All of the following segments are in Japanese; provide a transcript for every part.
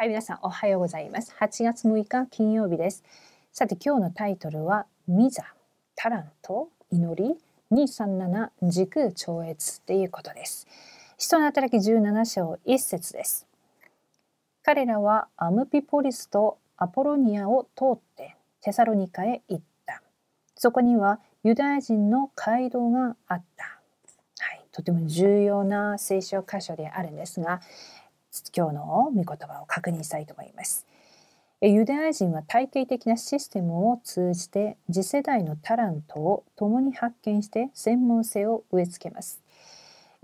はい、皆さんおはようございます。8月6日金曜日です。さて今日のタイトルはミザ、タラント、祈り、237時空超越ということです。人の働き17章1節です。彼らはアムピポリスとアポロニアを通ってテサロニカへ行った。そこにはユダヤ人の街道があった。はい、とても重要な聖書箇所であるんですが、今日の御言葉を確認したいと思います。ユダヤ人は体系的なシステムを通じて次世代のタラントを共に発見して専門性を植え付けます。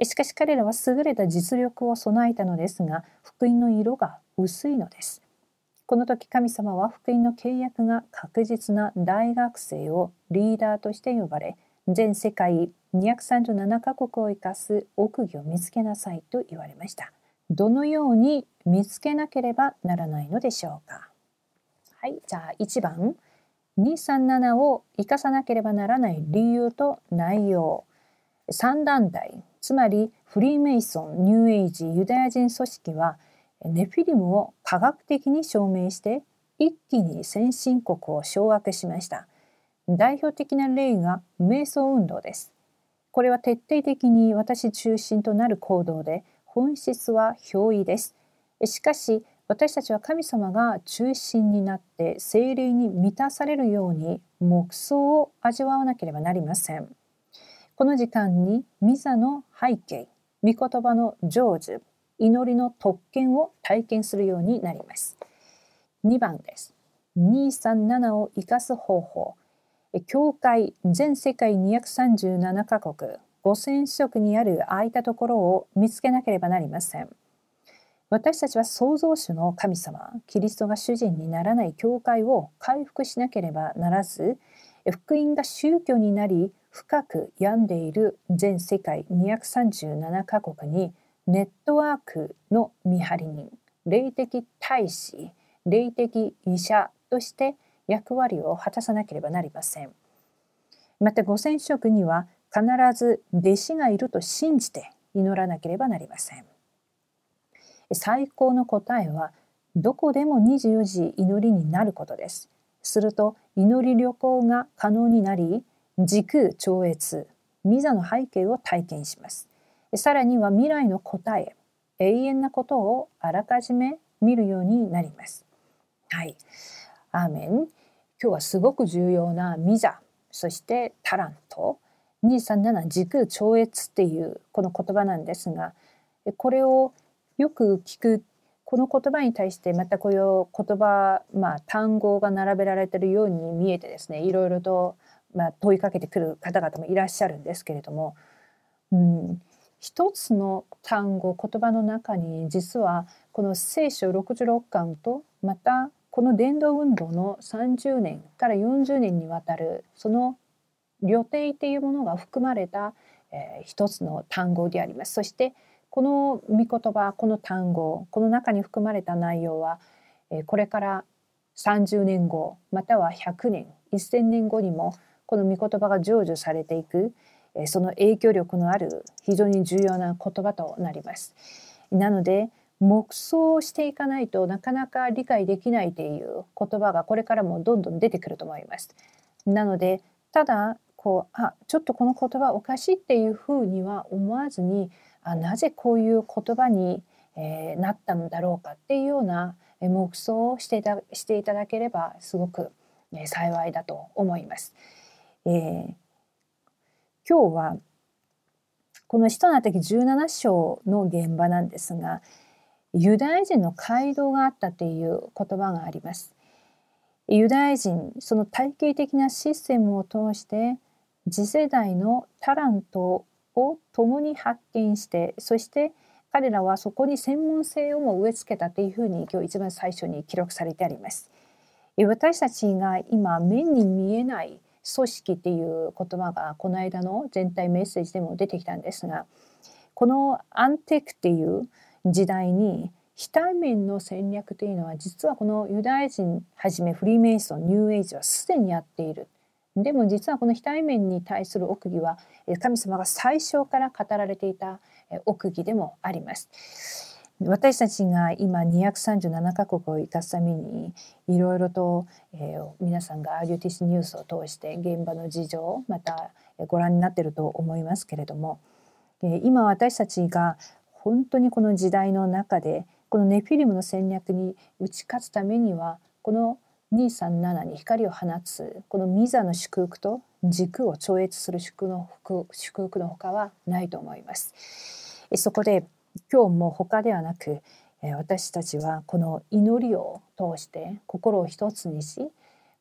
しかし彼らは優れた実力を備えたのですが福音の色が薄いのです。この時神様は福音の契約が確実な大学生をリーダーとして呼ばれ全世界237カ国を生かす奥義を見つけなさいと言われました。どのように見つけなければならないのでしょうか？はい、じゃあ1番。237を生かさなければならない理由と内容。3団体つまりフリーメイソンニューエイジユダヤ人組織はネフィリムを科学的に証明して一気に先進国を掌握しました。代表的な例が瞑想運動です。これは徹底的に私中心となる行動で本質は表意です。しかし私たちは神様が中心になって精霊に満たされるように黙想を味わわなければなりません。この時間にミザの背景、御言葉の成就、祈りの特権を体験するようになります。2番です。237を生かす方法。教会全世界237カ国5000色にある空いたところを見つけなければなりません。私たちは創造主の神様、キリストが主人にならない教会を回復しなければならず、福音が宗教になり深く病んでいる全世界237カ国にネットワークの見張り人、霊的大使、霊的医者として役割を果たさなければなりません。また5000色には必ず弟子がいると信じて祈らなければなりません。最高の答えはどこでも24時祈りになることです。すると祈り旅行が可能になり時空超越ミザの背景を体験します。さらには未来の答え永遠なことをあらかじめ見るようになります。はい。アーメン。今日はすごく重要なミザ、そしてタラント、237時空超越っていうこの言葉なんですがこれをよく聞くこの言葉に対してまたこういう言葉、まあ、単語が並べられてるように見えてですねいろいろと、まあ、問いかけてくる方々もいらっしゃるんですけれども、うん、一つの単語言葉の中に実はこの聖書66巻とまたこの伝道運動の30年から40年にわたるその旅程っていうものが含まれた、えー、一つの単語であります。そしてこの御言葉この単語この中に含まれた内容は、えー、これから30年後または100年1000年後にもこの御言葉が成就されていく、えー、その影響力のある非常に重要な言葉となります。なので黙想していかないとなかなか理解できないという言葉がこれからもどんどん出てくると思います。なのでただこうあちょっとこの言葉おかしいっていうふうには思わずにあなぜこういう言葉に、えー、なったのだろうかっていうような黙想をしていたしていただければすごく、え、幸いだと思います。えー、今日はこの「使徒の働き17章」の現場なんですがユダヤ人の街道があったという言葉があります。ユダヤ人その体系的なシステムを通して次世代のタラントを共に発見してそして彼らはそこに専門性をも植え付けたというふうに今日一番最初に記録されてあります。私たちが今目に見えない組織っていう言葉がこの間の全体メッセージでも出てきたんですがこのアンテクっていう時代に非対面の戦略というのは実はこのユダヤ人はじめフリーメイソンニューエイジはすでにやっているでも実はこの非対面に対する奥義は神様が最初から語られていた奥義でもあります。私たちが今237カ国を生かすためにいろいろと、えー、皆さんが RUTC ニュースを通して現場の事情またご覧になっていると思いますけれども、えー、今私たちが本当にこの時代の中でこのネフィリムの戦略に打ち勝つためにはこの237に光を放つこのミザの祝福と軸を超越する祝福の祝福の他はないと思います。そこで今日も他ではなく私たちはこの祈りを通して心を一つにし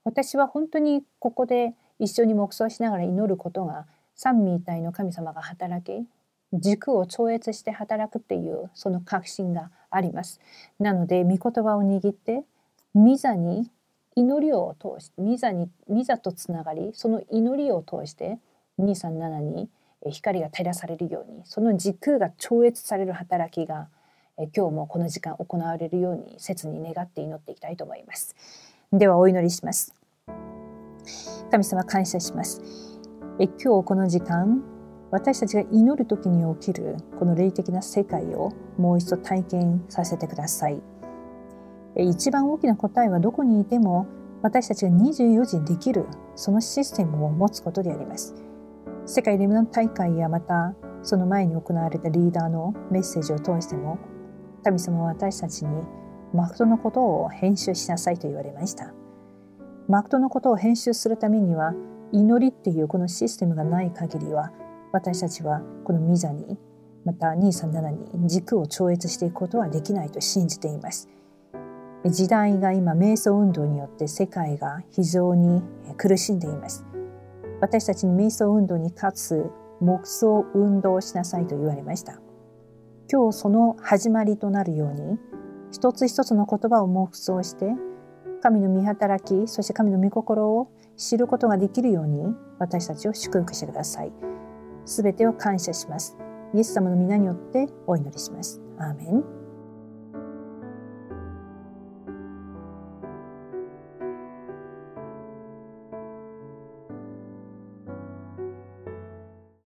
私は本当にここで一緒に黙想しながら祈ることが三位一体の神様が働き軸を超越して働くっていうその確信があります。なので御言葉を握ってミザに祈りを通してミザにミザとつながりその祈りを通して237に光が照らされるようにその時空が超越される働きが今日もこの時間行われるように切に願って祈っていきたいと思います。ではお祈りします。神様感謝します。え今日この時間私たちが祈る時に起きるこの霊的な世界をもう一度体験させてください。一番大きな答えはどこにいても私たちが24時にできるそのシステムを持つことであります。世界レムナン大会やまたその前に行われたリーダーのメッセージを通しても神様は私たちにマクトのことを編集しなさいと言われました。マクトのことを編集するためには祈りっていうこのシステムがない限りは私たちはこのミザにまた237に軸を超越していくことはできないと信じています。時代が今瞑想運動によって世界が非常に苦しんでいます私たちに瞑想運動に勝つ黙想運動をしなさいと言われました。今日その始まりとなるように一つ一つの言葉を黙想して神の見働きそして神の御心を知ることができるように私たちを祝福してください。すべてを感謝します。イエス様の皆によってお祈りします。アーメン